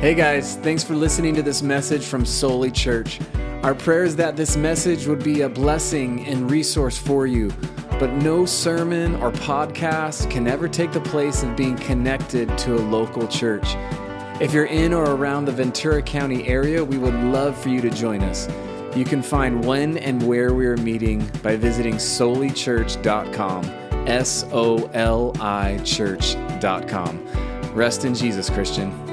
Hey guys, thanks for listening to this message from Soli Church. Our prayer is that this message would be a blessing and resource for you, but no sermon or podcast can ever take the place of being connected to a local church. If you're in or around the Ventura County area, we would love for you to join us. You can find when and where we are meeting by visiting solichurch.com. S O L I church.com. Rest in Jesus, Christian.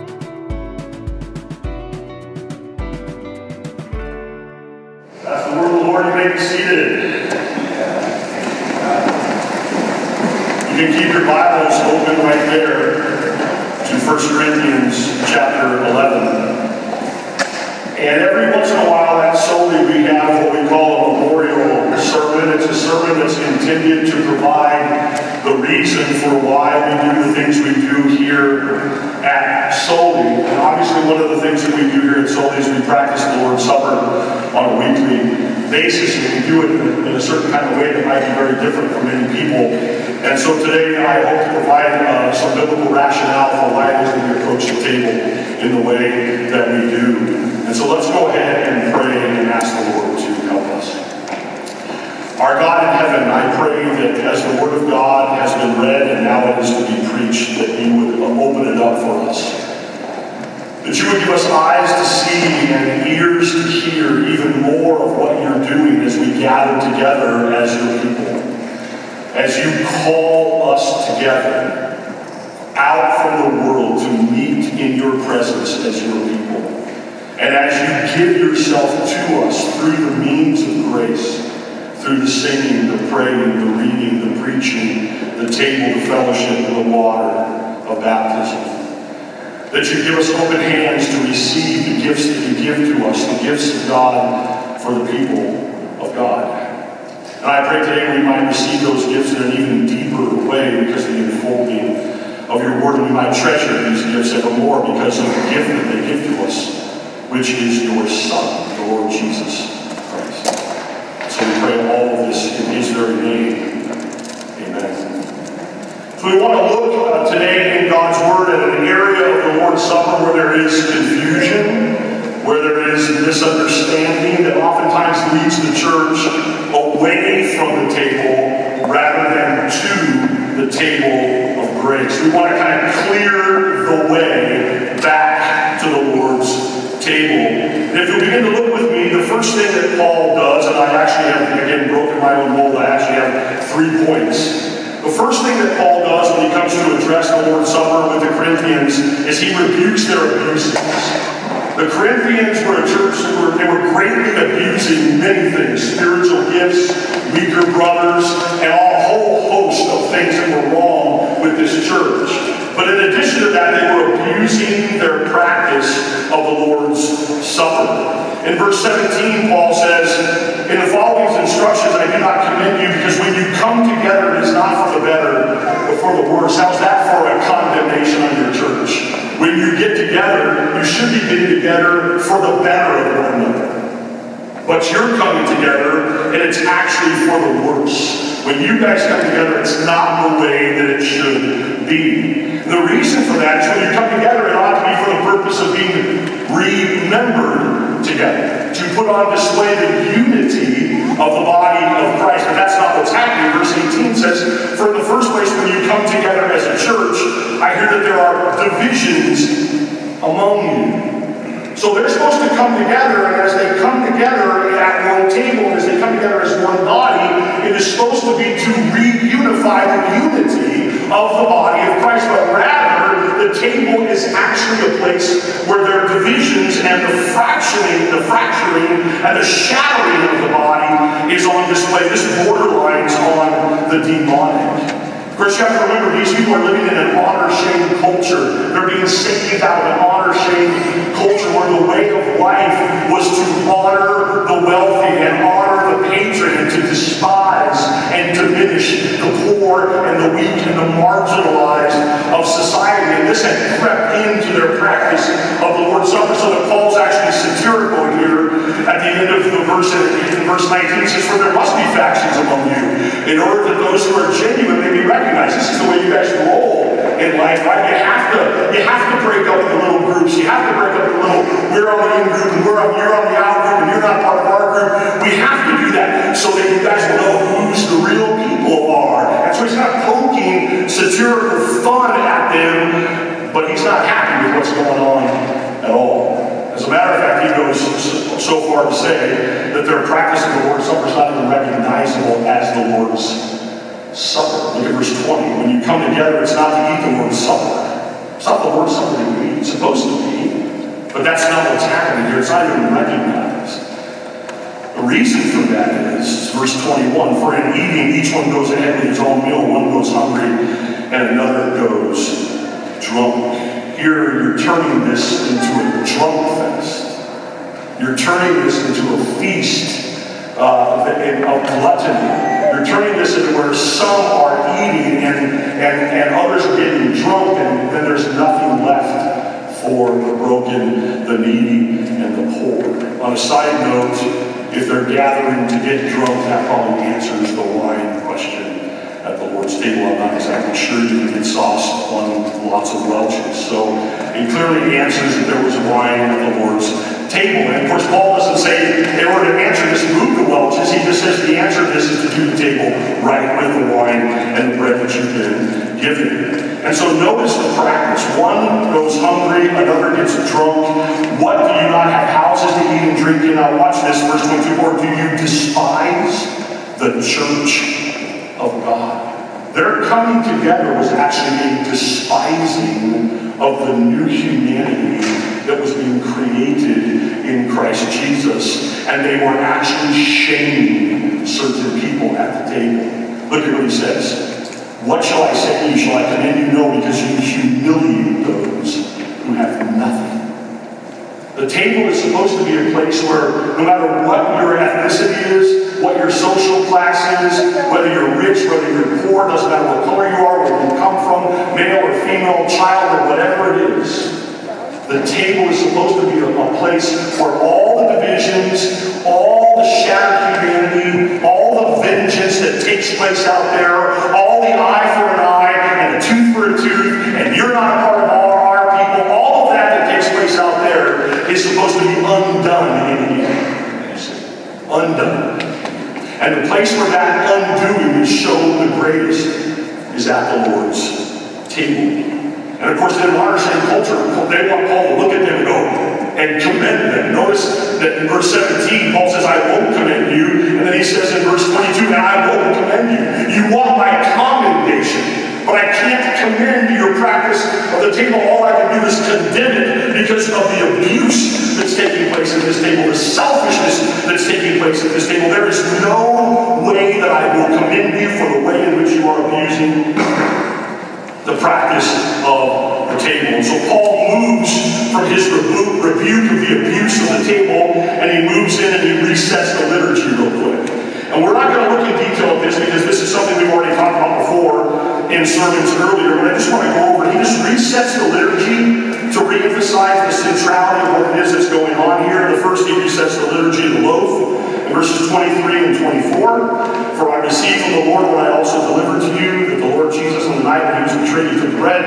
Your Bibles open right there to 1 Corinthians chapter 11. And every once in a while, at Soli, we have what we call a memorial sermon. It's a sermon that's intended to provide the reason for why we do the things we do here at Soli. And obviously, one of the things that we do here at Soli is we practice the Lord's Supper on a weekly basis, and we do it in a, certain kind of way that might be very different for many people. And so today, I hope to provide uh, some biblical rationale for why it is that we approach the table in the way that we do. And so let's go ahead and pray and ask the Lord to help us. Our God in heaven, I pray that as the Word of God has been read and now it is to be preached, that you would uh, open it up for us. That you would give us eyes to see and ears to hear even more of what you're doing as we gather together as your people. As you call us together out from the world to meet in your presence as your people. And as you give yourself to us through the means of grace, through the singing, the praying, the reading, the preaching, the table, the fellowship, and the water of baptism. That you give us open hands to receive the gifts that you give to us, the gifts of God for the people of God. And I pray today we might receive those gifts in an even deeper way because of the unfolding of your word, and we might treasure these gifts ever more because of the gift that they give to us which is your Son, the Lord Jesus. So we pray all of this in His very name. Amen. So we want to look uh, today in God's Word at an area of the Lord's Supper where there is confusion, where there is misunderstanding that oftentimes leads the church away from the table rather than to the table of grace. We want to kind of clear the way back to the Lord's table. And if you begin to look first thing that Paul does, and I actually have, again, broken my own mold, I actually have three points. The first thing that Paul does when he comes to address the Lord's Supper with the Corinthians is he rebukes their abuses. The Corinthians were a church that were, they were greatly abusing many things, spiritual gifts, weaker brothers, and a whole host of things that were wrong with this church. But in addition to that, they were abusing their practice of the Lord's Supper. In verse 17, Paul says, In the following instructions I do not commend you, because when you come together, it is not for the better, but for the worse. How's that for a condemnation on your church? When you get together, you should be getting together for the better of one another. But you're coming together, and it's actually for the worse. When you guys come together, it's not the way that it should be. The reason for that is when you come together, it ought to be for the purpose of being remembered together. To put on display the unity of the body of Christ. But that's not what's happening. Verse 18 says, For in the first place, when you come together as a church, I hear that there are divisions among you. So they're supposed to come together, and as they come together at one table, and as they come together as one body, it is supposed to be to reunify the unity of the body of Christ. But rather, the table is actually a place where there are divisions and the fracturing, the fracturing and the shattering of the body is on display. This borderlines on the demonic. Course, you have to remember these people are living in an honor shame culture. They're being saved out of an honor shame culture where the way of life was to honor the wealthy and honor the patron and to despise and diminish the poor and the weak and the marginalized of society. And this had crept into their practice of the Lord's Supper. So that Paul's actually satirical the end of the verse, in verse 19, he says, For there must be factions among you, in order that those who are genuine may be recognized. This is the way you guys roll in life, right? You have to, you have to break up the little groups. You have to break up the little, we're on the in group and we're on, you're on the out group and you're not part of our group. We have to do that so that you guys know who's the real people are. And so he's not poking satirical fun at them, but he's not happy with what's going on at all. As a matter of fact, he goes so far to say that their practice of the Lord's Supper is not even recognizable as the Lord's Supper. Look at verse 20. When you come together, it's not to eat the Lord's Supper. It's not the Lord's Supper that we. Supposed to be. But that's not what's happening here. It's not even recognized. The reason for that is, verse 21, for in eating, each one goes ahead with his own meal. One goes hungry, and another goes drunk. Here you're turning this into a drunk fest. You're turning this into a feast uh, of gluttony. You're turning this into where some are eating and, and, and others are getting drunk, and then there's nothing left for the broken, the needy, and the poor. On a side note, if they're gathering to get drunk, that probably answers the wine question at the Lord's table. I'm not exactly sure you can get sauce on lots of Welch's. So it clearly answers that there was wine at the Lord's table. And of course, Paul doesn't say in order to answer this, move the Welch's. He just says the answer to this is to do the table right with the wine and the bread that you've been given. And so notice the practice. One goes hungry, another gets drunk. What do you not have houses to eat and drink in? Now watch this, verse 22. Or do you despise the church of God. Their coming together was actually a despising of the new humanity that was being created in Christ Jesus. And they were actually shaming certain people at the table. Look at what he says. What shall I say to you? Shall I commend you? No, because you humiliate those who have nothing. The table is supposed to be a place where no matter what your ethnicity is, what your social class is, whether you're rich, whether you're poor, doesn't matter what color you are, where you come from, male or female, child, or whatever it is. The table is supposed to be a, a place where all the divisions, all the shattered humanity, all the vengeance that takes place out there, all the eye for an eye and a tooth for a tooth, and you're not a part of our, our people, all of that that takes place out there is supposed to be undone in you. Undone. And the place where that undoing is shown the greatest is at the Lord's table. And of course, in modern day culture, they want Paul to look at them and go and commend them. Notice that in verse 17, Paul says, I won't commend you. And then he says in verse 22, and I won't commend you. You want my commendation. But I can't commend your practice of the table. All I can do is condemn it because of the abuse that's taking place at this table, the selfishness that's taking place at this table. There is no way that I will commend you for the way in which you are abusing the practice of the table. So Paul moves from his rebu- rebuke of the abuse of the table and he moves in and he resets the liturgy real quick. And we're not going to look in detail at this because this is something we've already talked about before in sermons earlier, but I just want to go over. He just resets the liturgy to reemphasize the centrality of what it is that's going on here. The first, he resets the liturgy the loaf verses 23 and 24. For I received from the Lord what I also delivered to you, that the Lord Jesus, on the night when he was betrayed, he took bread,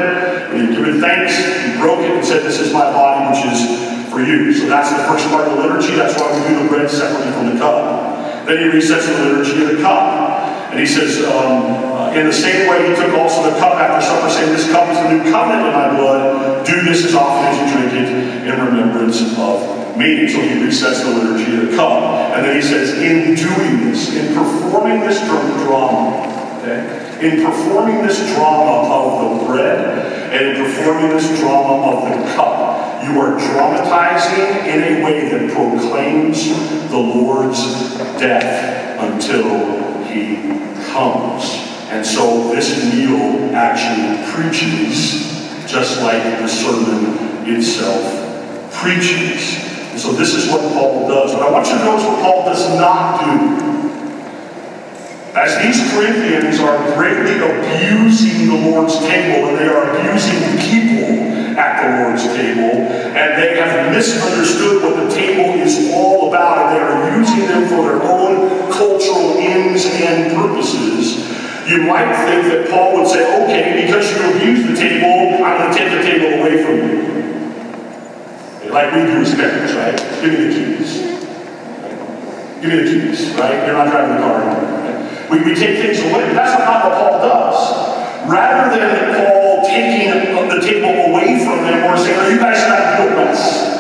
and he given thanks, he broke it, and said, This is my body, which is for you. So that's the first part of the liturgy. That's why we do the bread separately from the cup. Then he resets the liturgy of the cup. And he says, um, uh, in the same way he took also the cup after supper, saying, This cup is the new covenant in my blood. Do this as often as you drink it in remembrance of me. So he resets the liturgy of the cup. And then he says, In doing this, in performing this drama, okay, in performing this drama of the bread and in performing this drama of the cup, you are dramatizing in a way that proclaims the Lord's death until he comes. And so this meal actually preaches just like the sermon itself preaches. So this is what Paul does. But I want you to notice what Paul does not do. As these Corinthians are greatly abusing the Lord's table, and they are abusing people at the Lord's table, and they have misunderstood what the table is all about, and they are using them for their own cultural ends and purposes. You might think that Paul would say, okay, because you abuse the table, I'm going to take the table away from you. Like we do as parents, right? Give me the keys. Give me the keys, right? You're not driving the car anymore. Right? We, we take things away, that's not what Paul does. Rather than Paul taking the table away from them or saying, oh, you guys to do less.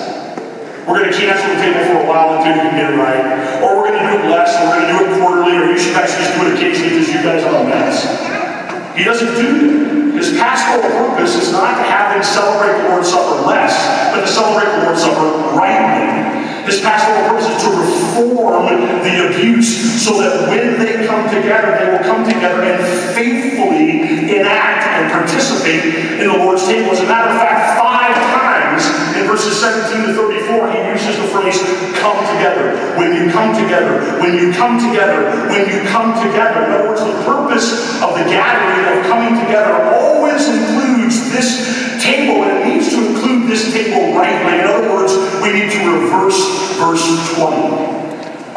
We're going to cancel the table for a while until you can get it right. Or we're going to do it less, or we're going to do it quarterly, or you should guys just do it occasionally because you guys are a mess. He doesn't do that. His pastoral purpose is not to have them celebrate the Lord's Supper less, to celebrate the Lord's Supper rightly. His pastoral purpose is to reform the abuse so that when they come together, they will come together and faithfully enact and participate in the Lord's table. As a matter of fact, five times in verses 17 to 34, he uses the phrase come together. When you come together, when you come together, when you come together. In other words, the purpose of the gathering, of coming together, always includes this table, and it needs to include this table rightly. In other words, we need to reverse verse 20.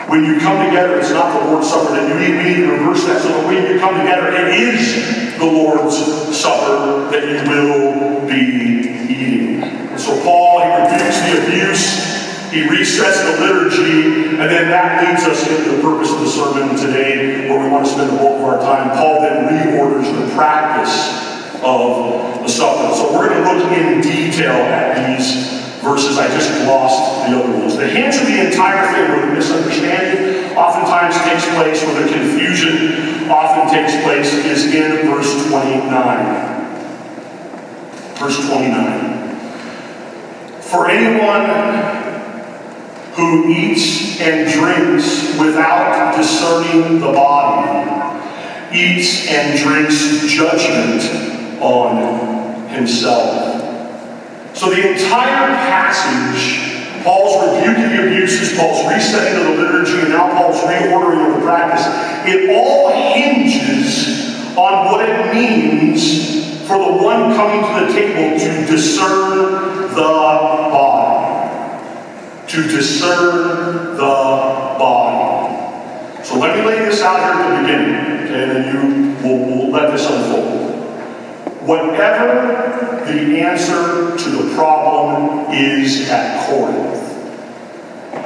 When you come together, it's not the Lord's Supper that you eat. We need to reverse that so that when you come together, it is the Lord's Supper that you will be eating. And so Paul, he rebukes the abuse. He resets the liturgy, and then that leads us into the purpose of the sermon today, where we want to spend the bulk of our time. Paul then reorders the practice of the supper. So we're going to look in detail at these verses. I just lost the other ones. The hint of the entire thing where the misunderstanding oftentimes takes place, where the confusion often takes place, is in verse 29. Verse 29. For anyone who eats and drinks without discerning the body eats and drinks judgment on himself. So the entire passage, Paul's rebuking the abuses, Paul's resetting of the liturgy, and now Paul's reordering of the practice, it all hinges on what it means for the one coming to the table to discern the body. To discern the body. So let me lay this out here at the beginning, okay, and then you will will let this unfold. Whatever the answer to the problem is at Corinth,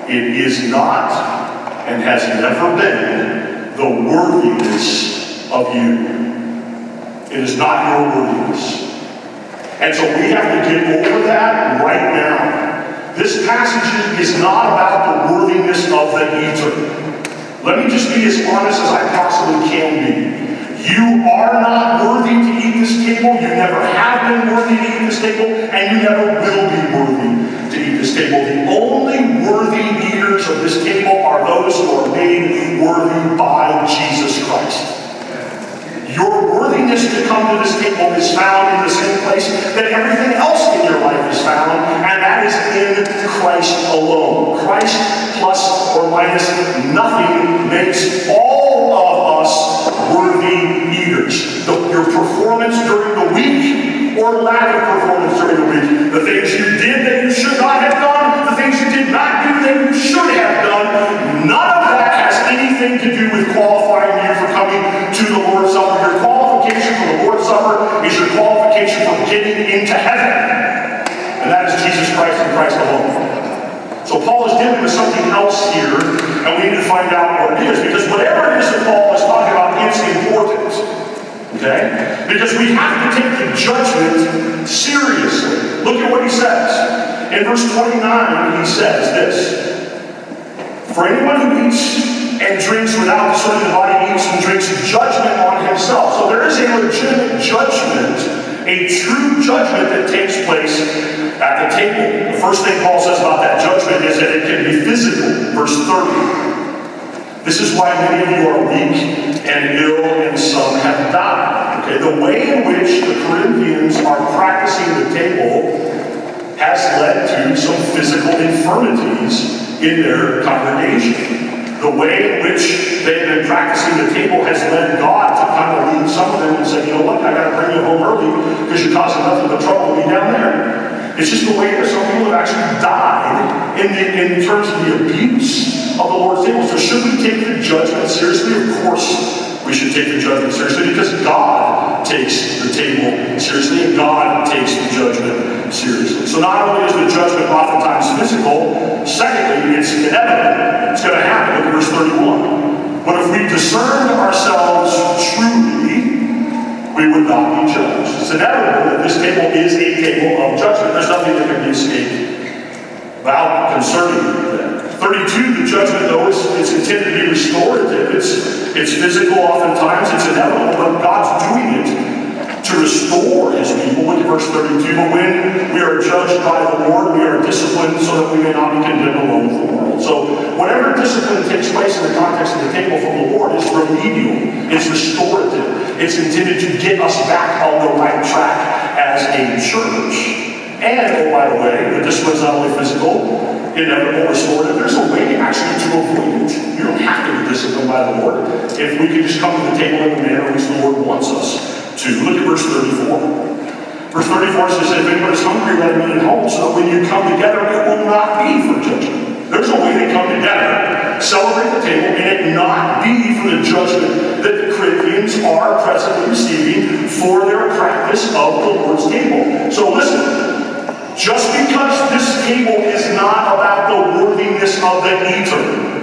it is not and has never been the worthiness of you. It is not your worthiness. And so we have to get over that right now. This passage is not about the worthiness of the eater. Let me just be as honest as I possibly can be. You are not worthy to eat this table. You never have been worthy to eat this table, and you never will be worthy to eat this table. The only worthy eaters of this table are those who are made worthy by Jesus Christ. To come to this table is found in the same place that everything else in your life is found, and that is in Christ alone. Christ plus or minus nothing makes all of us worthy eaters. The, your performance during the week or lack of performance during the week. The things you did that you should not have done, the things you did not do that you should have done, none of that has anything to do with qualifying qualification for getting into heaven. And that is Jesus Christ and Christ alone. So Paul is dealing with something else here, and we need to find out what it is, because whatever it is that Paul is talking about, it's important. Okay? Because we have to take the judgment seriously. Look at what he says. In verse 29, he says this For anyone who eats and drinks without discerning the body eats and drinks judgment on himself. So there is a legitimate judgment, a true judgment that takes place at the table. The first thing Paul says about that judgment is that it can be physical. Verse 30. This is why many of you are weak and ill, and some have died. Okay, the way in which the Corinthians are practicing the table has led to some physical infirmities in their congregation. The way in which they've been practicing the table has led God to kind of lead some of them and say, you know what, I got to bring you home early because you're causing nothing but trouble to down there. It's just the way that some people have actually died in, the, in terms of the abuse of the Lord's table. So should we take the judgment seriously? Of course we should take the judgment seriously because God takes the table seriously and God takes the judgment seriously. So not only is the judgment oftentimes physical, secondly, it's inevitable. It's going to happen. Look verse 31. But if we discern ourselves truly, we would not be judged. It's inevitable that this table is a table of judgment. There's nothing that can be escaped about concerning that. 32, the judgment, though, is it's intended to be restorative. It's, it's physical oftentimes, it's inevitable, but God's doing it to restore his people. Look at verse 32. But when we are judged by the Lord, we are disciplined so that we may not be condemned along with the world. So whatever discipline takes place in the context of the table from the Lord is remedial. It's restorative. It's intended to get us back on the right track as a church. And, oh, by the way, the discipline is not only physical, inevitable, restorative. There's a way actually to avoid it. You don't have to be disciplined by the Lord. If we can just come to the table in the manner in which the Lord wants us to. Look at verse 34. Verse 34 says, If anyone is hungry, let him eat at home, so that when you come together, it will not be for judgment. There's a way to come together, celebrate the table, and it not be for the judgment that the Corinthians are presently receiving for their practice of the Lord's table. So listen, just because this table is not about the worthiness of the eater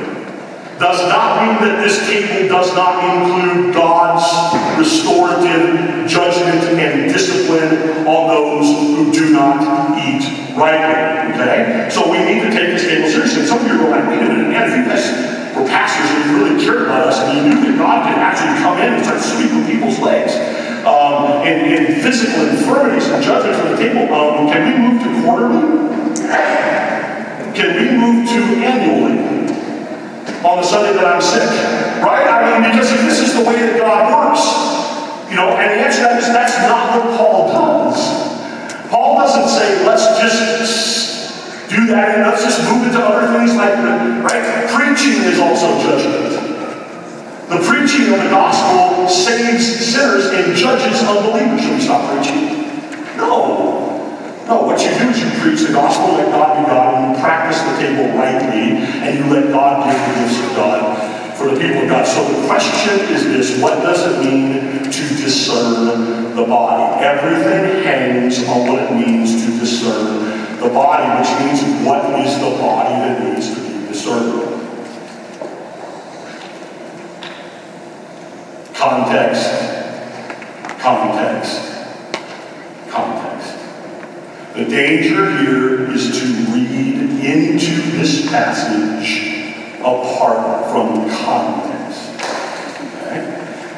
does not mean that this table does not include God's restorative judgment and discipline on those who do not eat rightly. Okay? So we need to take this table seriously. Some of you are like, wait a minute, man, if you guys were pastors and you really cared about us and you knew that God could actually come in and start sweeping people's legs um, in, in physical infirmities and judgment from the table. Um, can we move to quarterly? Can we move to annually? On the Sunday that I'm sick, right? I mean, because this is the way that God works, you know. And the answer to that is that's not what Paul does. Paul doesn't say, let's just do that and let's just move into other things like, right? Preaching is also judgment. The preaching of the gospel saves sinners and judges unbelievers. Should we stop preaching? No. No, what you do is you preach the gospel, let God be God, and you practice the table rightly, and you let God give the gifts of God for the people of God. So the question is this what does it mean to discern the body? Everything hangs on what it means to discern the body, which means what is the body that needs to be discerned. Context, context, context. The danger here is to read into this passage apart from context. Okay?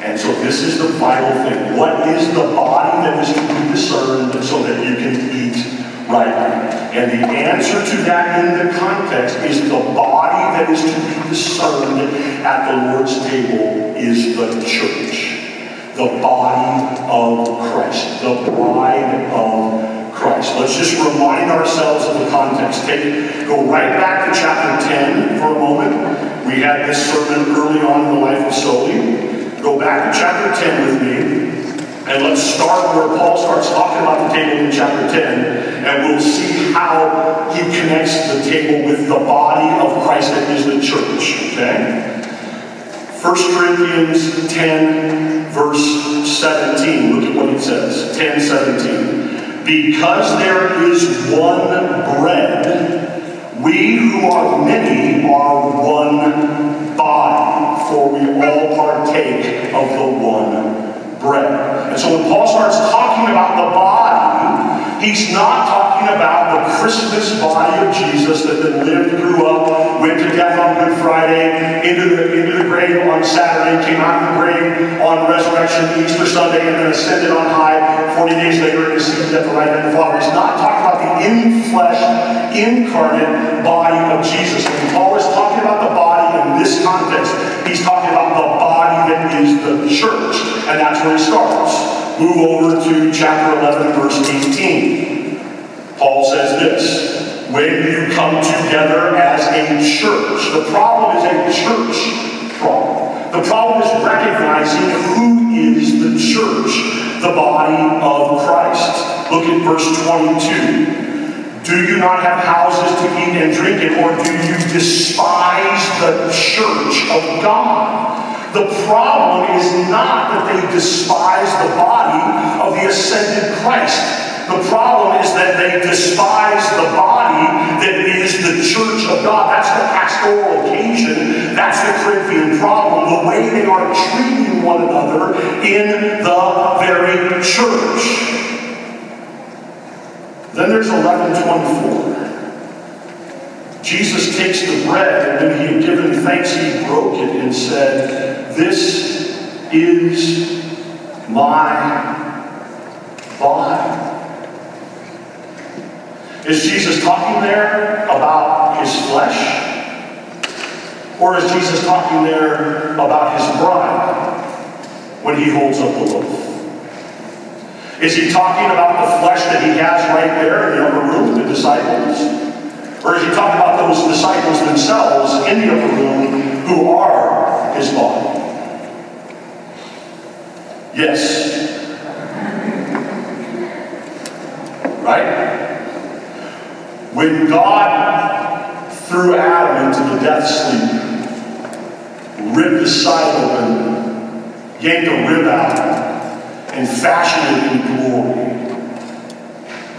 And so this is the vital thing. What is the body that is to be discerned so that you can eat rightly? And the answer to that in the context is the body that is to be discerned at the Lord's table is the church, the body of Christ, the bride of Christ. Let's just remind ourselves of the context. Take, go right back to chapter 10 for a moment. We had this sermon early on in the life of Soli. Go back to chapter 10 with me. And let's start where Paul starts talking about the table in chapter 10, and we'll see how he connects the table with the body of Christ that is the church. Okay? 1 Corinthians 10, verse 17. Look at what it says. 10, 17. Because there is one bread, we who are many are one body, for we all partake of the one bread. And so when Paul starts talking about the body, he's not talking about the Christmas body of Jesus that then lived, grew up, went to death on Good Friday, into the, into the grave on Saturday, came out of the grave on resurrection Easter Sunday, and then ascended on high 40 days later and is seated at the right hand of the Father. He's not talking about the in-flesh, incarnate body of Jesus. When Paul is talking about the body in this context, he's talking about the body that is the church. And that's where he starts. Move over to chapter 11, verse 18. Paul says this When you come together as a church, the problem is a church problem. The problem is recognizing who is the church, the body of Christ. Look at verse 22. Do you not have houses to eat and drink in, or do you despise the church of God? The problem is not that they despise the body of the ascended Christ. The problem is that they despise the body that is the church of God. That's the pastoral occasion. That's the Corinthian problem. The way they are treating one another in the very church. Then there's 1124. Jesus takes the bread, and when he had given thanks, he broke it and said, This is my body. Is Jesus talking there about his flesh? Or is Jesus talking there about his bride when he holds up the loaf? Is he talking about the flesh that he has right there in the upper room, the disciples? Or is he talking about those disciples themselves in the upper room who are his body? Yes. Right? When God threw Adam into the death sleep, ripped his side open, yanked a rib out, and fashioned it in glory,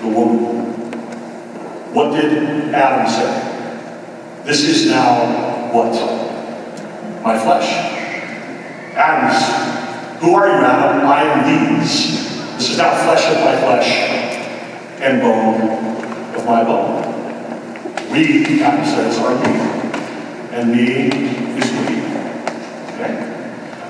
the woman. What did Adam say? This is now what? My flesh. Adam's, who are you, Adam? I am these. This is now flesh of my flesh and bone of my bone. We, Adam says, are me. And me is we. Okay?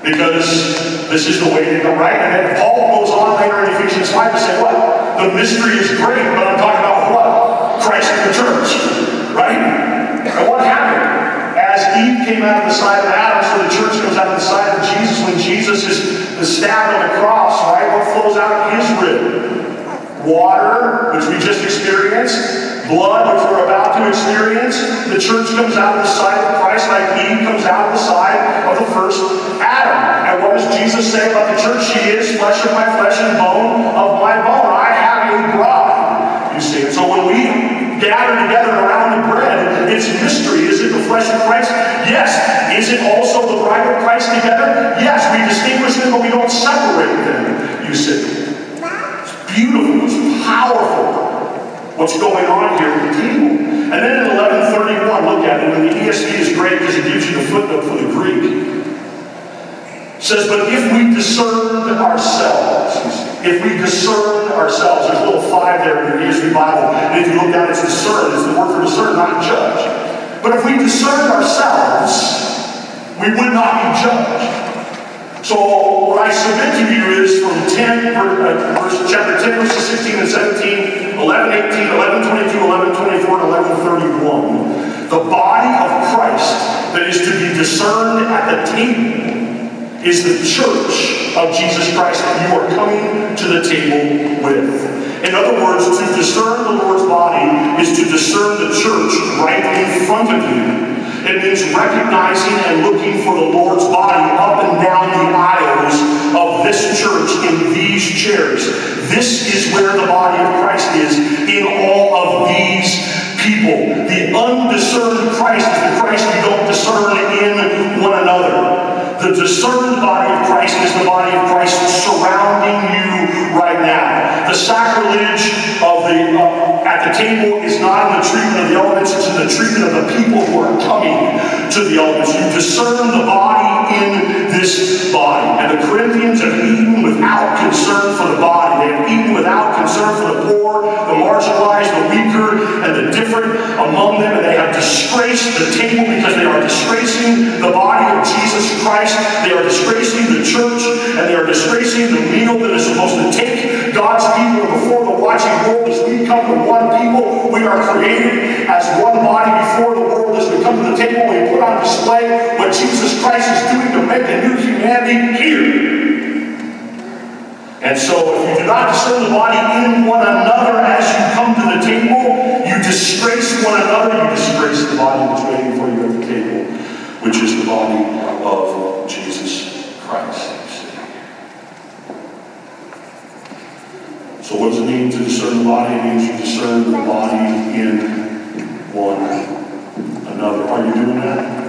Because this is the way to go, right? And then Paul goes on later in Ephesians 5 to say, what? The mystery is great, but I'm talking about what? Christ in the church, right? And what happened? Eve came out of the side of Adam, so the church comes out of the side of Jesus when Jesus is, is stabbed on the cross, right? What flows out of his rib? Water, which we just experienced, blood, which we're about to experience. The church comes out of the side of Christ like Eve comes out of the side of the first Adam. And what does Jesus say about the church? She is flesh of my flesh and bone of my bone. I have a bride, you see. And so when we gather together around the bread. It's mystery. Is it the flesh of Christ? Yes. Is it also the bride of Christ together? Yes. We distinguish them, but we don't separate them, you see. It's beautiful. It's powerful what's going on here with table. And then in 1131, look at it. And the ESV is great because it gives you the footnote for the Greek says, but if we discern ourselves, if we discern ourselves, there's a little five there in the ESV Bible, and if you look down, it's discern. It's the word for discern, not judge. But if we discern ourselves, we would not be judged. So what I submit to you is from 10, uh, verse, chapter 10, verses 16 and 17, 11, 18, 11, 22, 11, 24, and 11, 31. The body of Christ that is to be discerned at the table is the church of Jesus Christ that you are coming to the table with. In other words, to discern the Lord's body is to discern the church right in front of you. It means recognizing and looking for the Lord's body up and down the aisles of this church in these chairs. This is where the body of Christ is in all of these people. The undiscerned Christ is the Christ you don't discern in one another. The discerned body of Christ is the body of Christ surrounding you right now. The sacrilege of the uh, at the table is not in the treatment of the elements, it's in the treatment of the people who are to the elements. You discern the body in this body. And the Corinthians have eaten without concern for the body. They have eaten without concern for the poor, the marginalized, the the different among them. And they have disgraced the table because they are disgracing the body of Jesus Christ. They are disgracing the church and they are disgracing the meal that is supposed to take God's people before the watching world as we come to one people. We are created as one body before the world as we come to the table. We put on display what Jesus Christ is doing to make a new humanity here. And so if you do not discern the body in one another as you come to the table, disgrace one another, you disgrace the body that's waiting for you at the table, which is the body of Jesus Christ. So what does it mean to discern the body? It means you discern the body in one another. Are you doing that?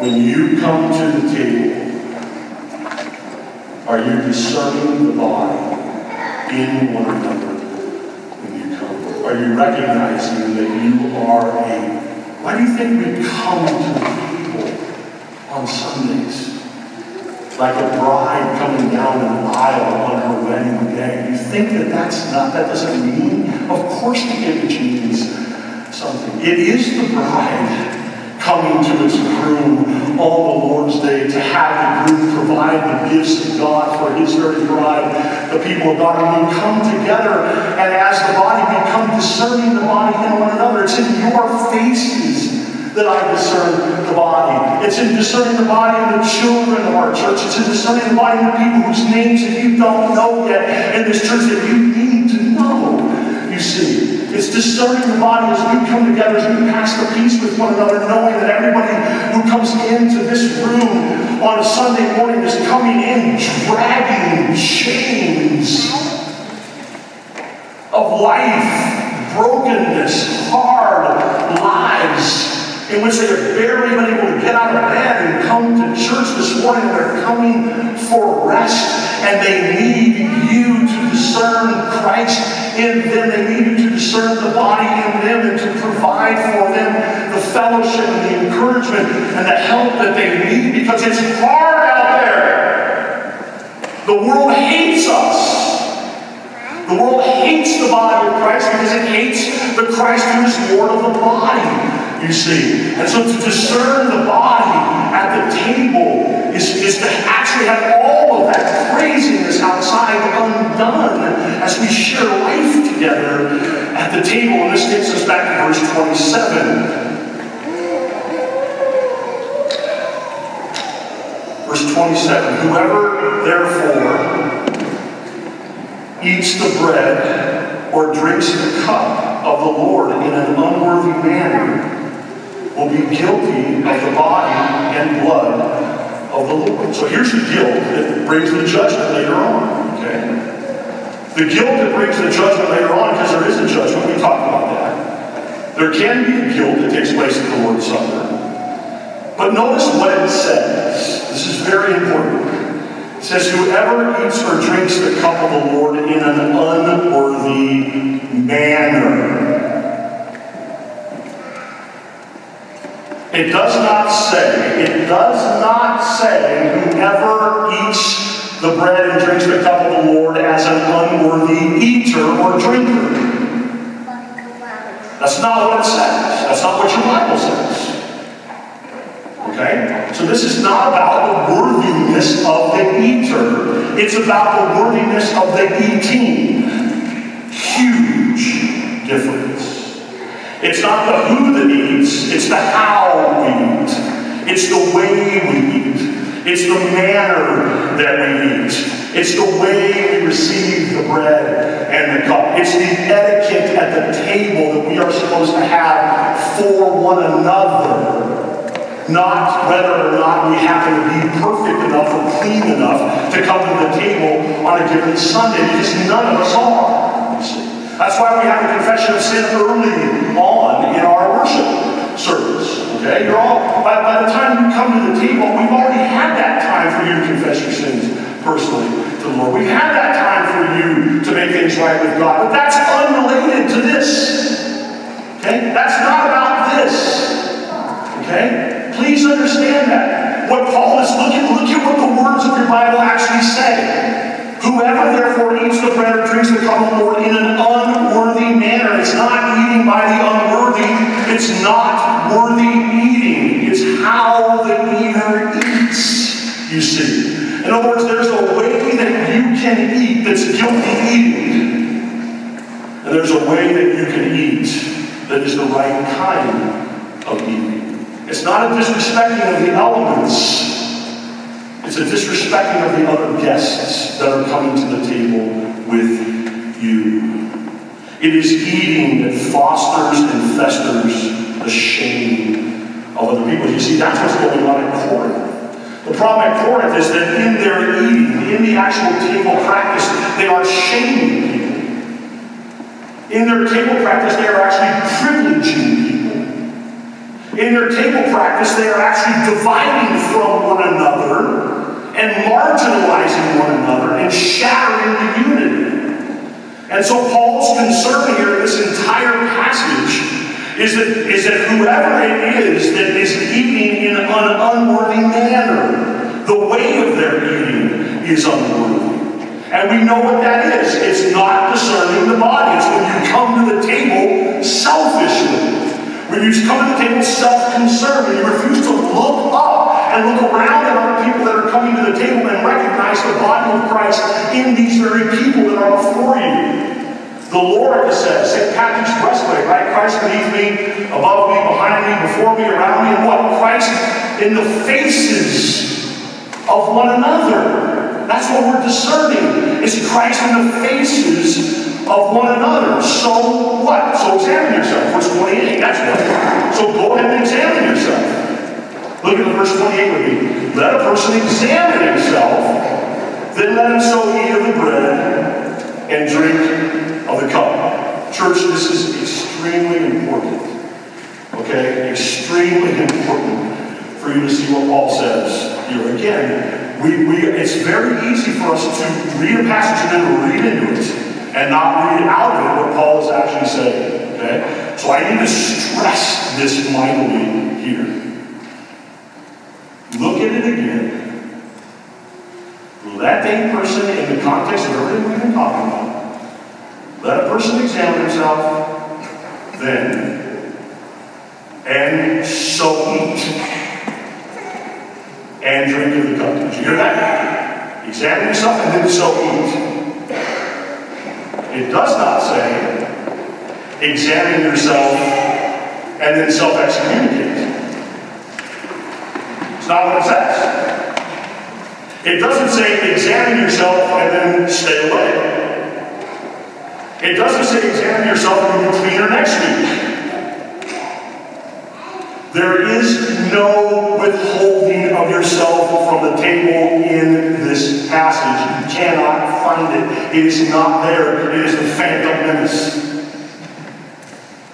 when you come to the table, are you discerning the body in one another come? Are you that you are a. Why do you think we come to the table on Sundays? like a bride coming down an aisle on her wedding day. You think that that's not, that doesn't mean? Of course the image means something. It is the bride coming to its groom on the Lord's day to have the groom provide the gifts of God for his very bride, the people of God. And we come together, and as the body, become discerning the body in one another. It's in your faces that I discern the body. It's in discerning the body of the children of our church. It's in discerning the body of the people whose names that you don't know yet in this church that you need to know. You see, it's discerning the body as we come together, as we pass the peace with one another, knowing that everybody who comes into this room on a Sunday morning is coming in dragging chains of life, brokenness, hard lives in which they are barely able to get out of bed and come to church this morning. They're coming for rest, and they need you to discern Christ in them. They need you the body in them and to provide for them the fellowship and the encouragement and the help that they need because it's hard out there. The world hates us. The world hates the body of Christ because it hates the Christ who is Lord of the body you see. And so to discern the body at the table is, is to actually have all of that craziness outside undone as we share life together at the table. And this takes us back to verse 27. Verse 27 Whoever therefore eats the bread or drinks the cup of the Lord in an unworthy manner will be guilty of the body and blood of the Lord. So here's the guilt that brings the judgment later on. Okay? The guilt that brings the judgment later on, because there is a judgment, we talked about that. There can be guilt that takes place at the Lord's Supper. But notice what it says. This is very important. It says, Whoever eats or drinks the cup of the Lord in an unworthy manner It does not say, it does not say whoever eats the bread and drinks the cup of the Lord as an unworthy eater or drinker. That's not what it says. That's not what your Bible says. Okay? So this is not about the worthiness of the eater. It's about the worthiness of the eating. Huge difference. It's not the who that eats, it's the how we eat. It's the way we eat. It's the manner that we eat. It's the way we receive the bread and the cup. It's the etiquette at the table that we are supposed to have for one another. Not whether or not we happen to be perfect enough or clean enough to come to the table on a given Sunday, because none of us are. That's why we have a confession of sin early on in our worship service. Okay? You're all by, by the time you come to the table, we've already had that time for you to confess your sins personally to the Lord. We've had that time for you to make things right with God. But that's unrelated to this. Okay? That's not about this. Okay? Please understand that. What Paul is looking, look at what the words of your Bible actually say. Whoever therefore eats the bread or drinks the cup of the Lord in an unworthy manner, it's not eating by the unworthy, it's not worthy eating. It's how the eater eats, you see. In other words, there's a way that you can eat that's guilty eating. And there's a way that you can eat that is the right kind of eating. It's not a disrespecting of the elements it's a of the other guests that are coming to the table with you. It is eating that fosters and festers the shame of other people. You see, that's what's going on at Corinth. The problem at Corinth is that in their eating, in the actual table practice, they are shaming people. In their table practice, they are actually privileging people. in their table practice, they are actually dividing from one another and marginalizing one another and shattering the unity. And so Paul's concern here in this entire passage is that, is that whoever it is that is eating in an unworthy manner, the way of their eating is unworthy. And we know what that is. It's not discerning the body. It's when you come to the table selfishly. When you come to the table self-concerned, when you refuse to look up and look around at other people that are coming to the table and recognize the body of Christ in these very people that are before you. The Lord has said, St. Patrick's breastplate, right? Christ beneath me, above me, behind me, before me, around me, and what? Christ in the faces of one another. That's what we're discerning. Is Christ in the faces of one another. So what? So examine yourself. Verse 28. That's what. So go ahead and examine yourself. Look at the verse 28 with me. Let a person examine himself, then let him so eat of the bread and drink of the cup. Church, this is extremely important. Okay? Extremely important for you to see what Paul says here. Again, we, we, it's very easy for us to read a passage and then read into it and not read out of it what Paul is actually saying. Okay? So I need to stress this mightily here. It again. Let a person, in the context of everything we've been talking about, let a person examine himself, then, and so eat and drink of the cup. Did you hear that? Examine yourself and then so eat. It does not say, examine yourself and then self excommunicate. Not what it says. It doesn't say, examine yourself and then stay away. It doesn't say, examine yourself and be cleaner next week. There is no withholding of yourself from the table in this passage. You cannot find it. It is not there. It is the phantom menace.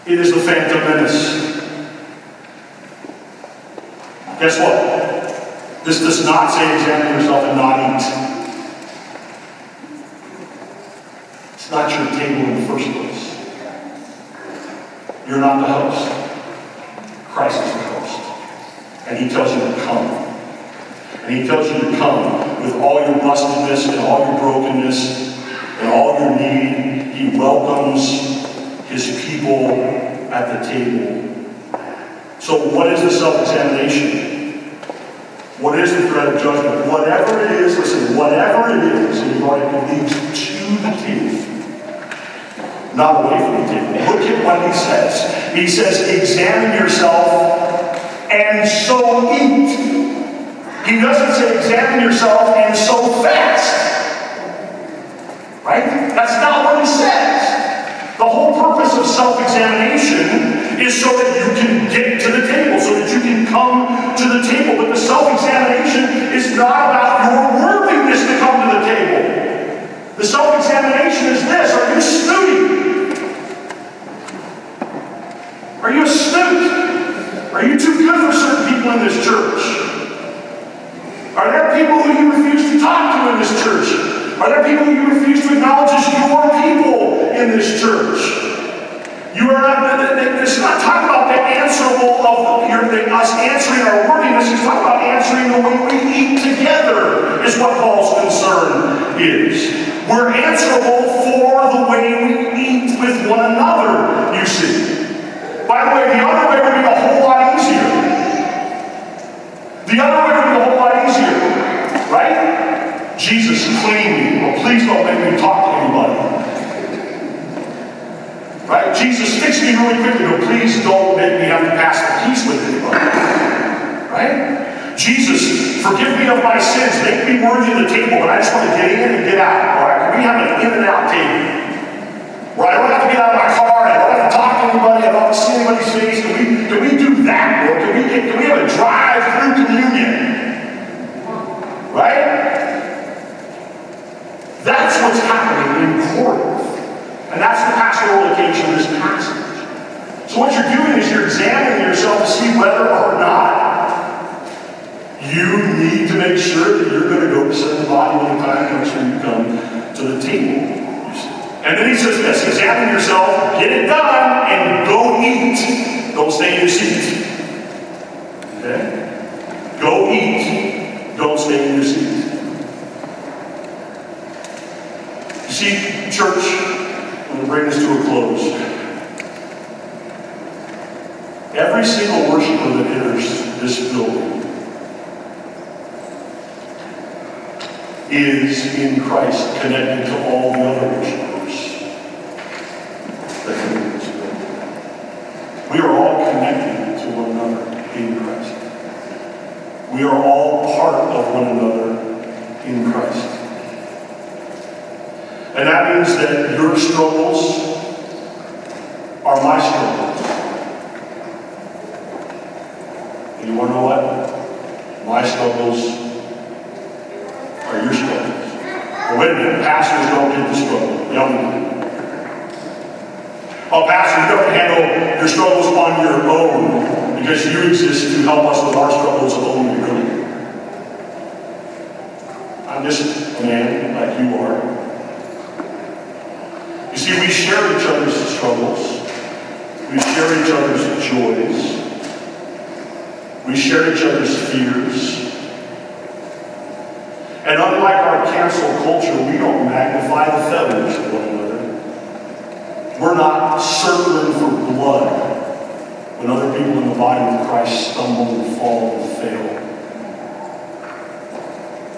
It is the phantom menace. Guess what? This does not say examine yourself and not eat. It's not your table in the first place. You're not the host. Christ is the host. And he tells you to come. And he tells you to come with all your bustedness and all your brokenness and all your need. He welcomes his people at the table. So what is the self-examination? What is the threat of judgment? Whatever it is, listen, whatever it is, and you've already leads to the table not away from the table. Look at what he says. He says, examine yourself and so eat. He doesn't say examine yourself and so fast. Right? That's not what he says. The whole purpose of self-examination is so that you can get the self-examination is not about your worthiness to come to the table. The self-examination is this, are you snooty? Are you a? Are you too good for certain people in this church? Are there people who you refuse to talk to in this church? Are there people who you refuse to acknowledge as your people in this church? You are not, it's not talking about the answerable of your, us answering our worthiness. He's talking about answering the way we eat together, is what Paul's concern is. We're answerable for the way we eat with one another, you see. By the way, the other way would be a whole lot easier. The other way would be a whole lot easier. Right? Jesus, clean me. Well, please don't make me talk to anybody. Right? Jesus, fix me really quickly, but please don't make me have to pass the peace with anybody. Right? Jesus, forgive me of my sins. Make me worthy of the table, but I just want to get in and get out. All right? Can we have an in and out table? Where I don't have to get out of my car, I don't have to talk to anybody, I don't have to see anybody's face. Can we, can we do that, Lord? Can we, get, can we have a drive-through communion? Right? That's what's happening in Corinth. And that's the pastoral occasion of this passage. So what you're doing is you're examining yourself to see whether or not you need to make sure that you're going to go set the body when the time comes when you come to the table. And then he says this examine yourself, get it done, and go eat. Don't stay in your seat. Okay? Go eat. Don't stay in your seat. You see, church, I'm going to bring this to a close. Every single worshiper that enters this building is in Christ connected to all the other worshipers that come into this building. We are all connected to one another in Christ. We are all part of one another in Christ. And that means that your struggles are my struggles. And you want to know what? My struggles are your struggles. Well, wait a minute, pastors don't get the struggle. Y'all do. Oh, pastor, you don't handle your struggles on your own because you exist to help us with our struggles only, really. I'm just a man like you are. You see, we share each other's struggles. We share each other's joys. We share each other's fears. And unlike our cancel culture, we don't magnify the failures of one another. We're not circling for blood when other people in the body of Christ stumble and fall and fail.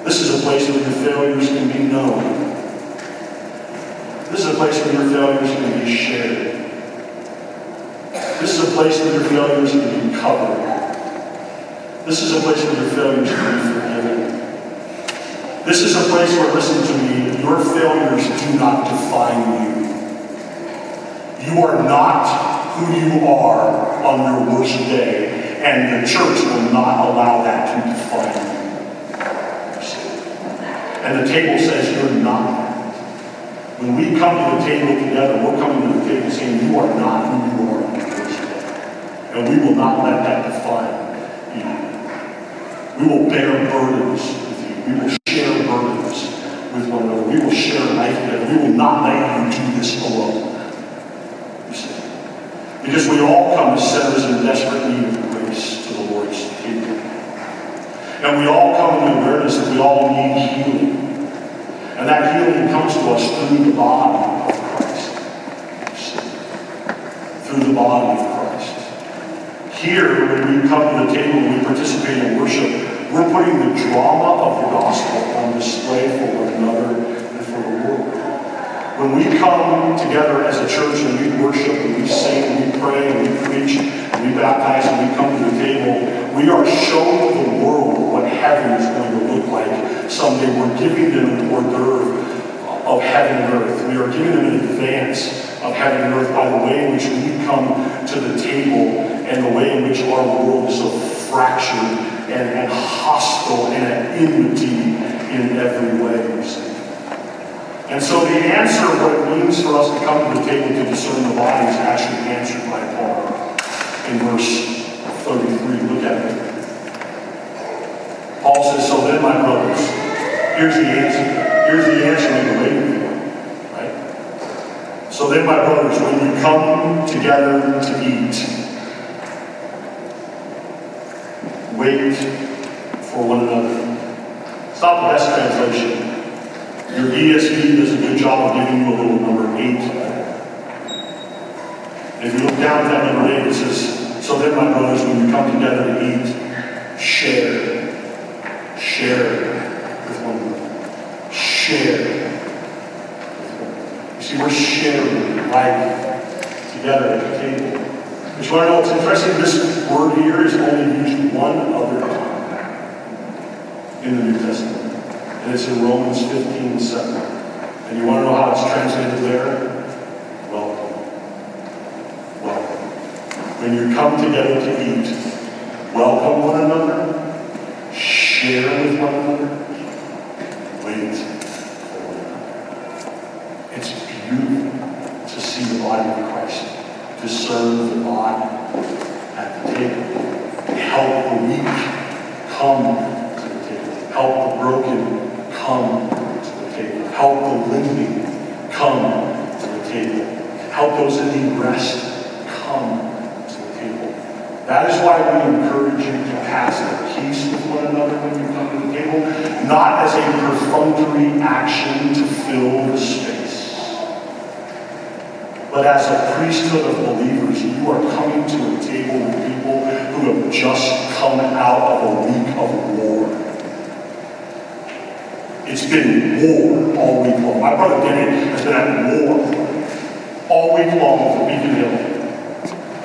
This is a place where your failures can be known. This is a place where your failures can be shared. This is a place where your failures can be covered. This is a place where your failures can be forgiven. This is a place where, listen to me, your failures do not define you. You are not who you are on your worst day, and the church will not allow that to define you. And the table says you're not. When we come to the table together, we're coming to the table saying you are not who you are on. And we will not let that define you. We will bear burdens with you. We will share burdens with one another. We will share life together. We will not let you do this alone. Because we all come as sinners in desperate need table. And we all come in the awareness that we all need healing. And that healing comes to us through the body of Christ. Through the body of Christ. Here, when we come to the table and we participate in worship, we're putting the drama of the gospel on display for one another and for the world. When we come together as a church and we worship and we sing and we pray and we preach we baptize and we come to the table, we are showing the world what heaven is going to look like someday. We're giving them an hors d'oeuvre of heaven and earth. We are giving them an advance of heaven and earth by the way in which we come to the table and the way in which our world is so fractured and, and hostile and at enmity in every way. And so the answer of what it means for us to come to the table to discern the body is actually answered by Paul in verse 33. Look at it. Paul says, So then, my brothers, here's the answer. Here's the answer we've waiting. Right? So then, my brothers, when you come together to eat, wait for one another. It's not the best translation. Your ESV does a good job of giving you a little number eight. If you look down at that number eight, it says, So then, my brothers, when you come together to eat, share. Share with one another. Share. You see, we're sharing life together at the table. But you want to know what's interesting? This word here is only used one other time in the New Testament. And it's in Romans 15, 7. And you want to know how it's translated there? Welcome. Welcome. When you come together to eat, welcome one another, share with one another, wait for one another. It's beautiful to see the body of Christ to serve the body at the table. Help the weak come to the table. Help the broken come to the table. Help the limping come to the table. Help those that need rest come to the table. That is why we encourage you to pass the peace with one another when you come to the table, not as a perfunctory action to fill the space. But as a priesthood of believers, you are coming to a table with people who have just come out of a week of war. It's been war all week long. My brother Denny has been at war all week long with Beacon Hill.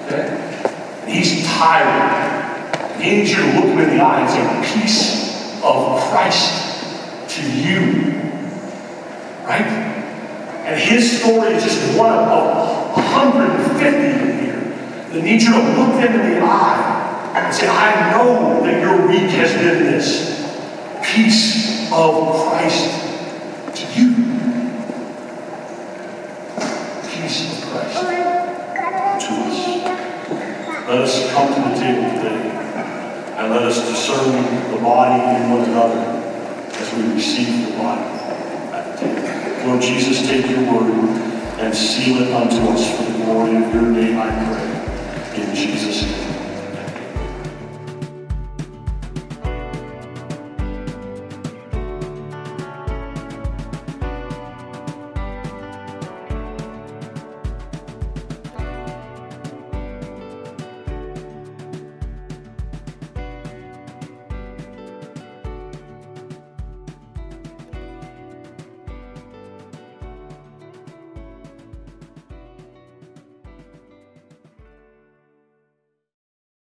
Okay? He's tired. He needs you to look him in the eye and say, Peace of Christ to you. Right? And his story is just one of 150 here that need you to look them in the eye and say, I know that your week has been this. Peace of Christ to you. Peace of Christ to us. Let us come to the table today and let us discern the body in one another as we receive the body at the table. Lord Jesus, take your word and seal it unto us for the glory of your name, I pray. In Jesus'.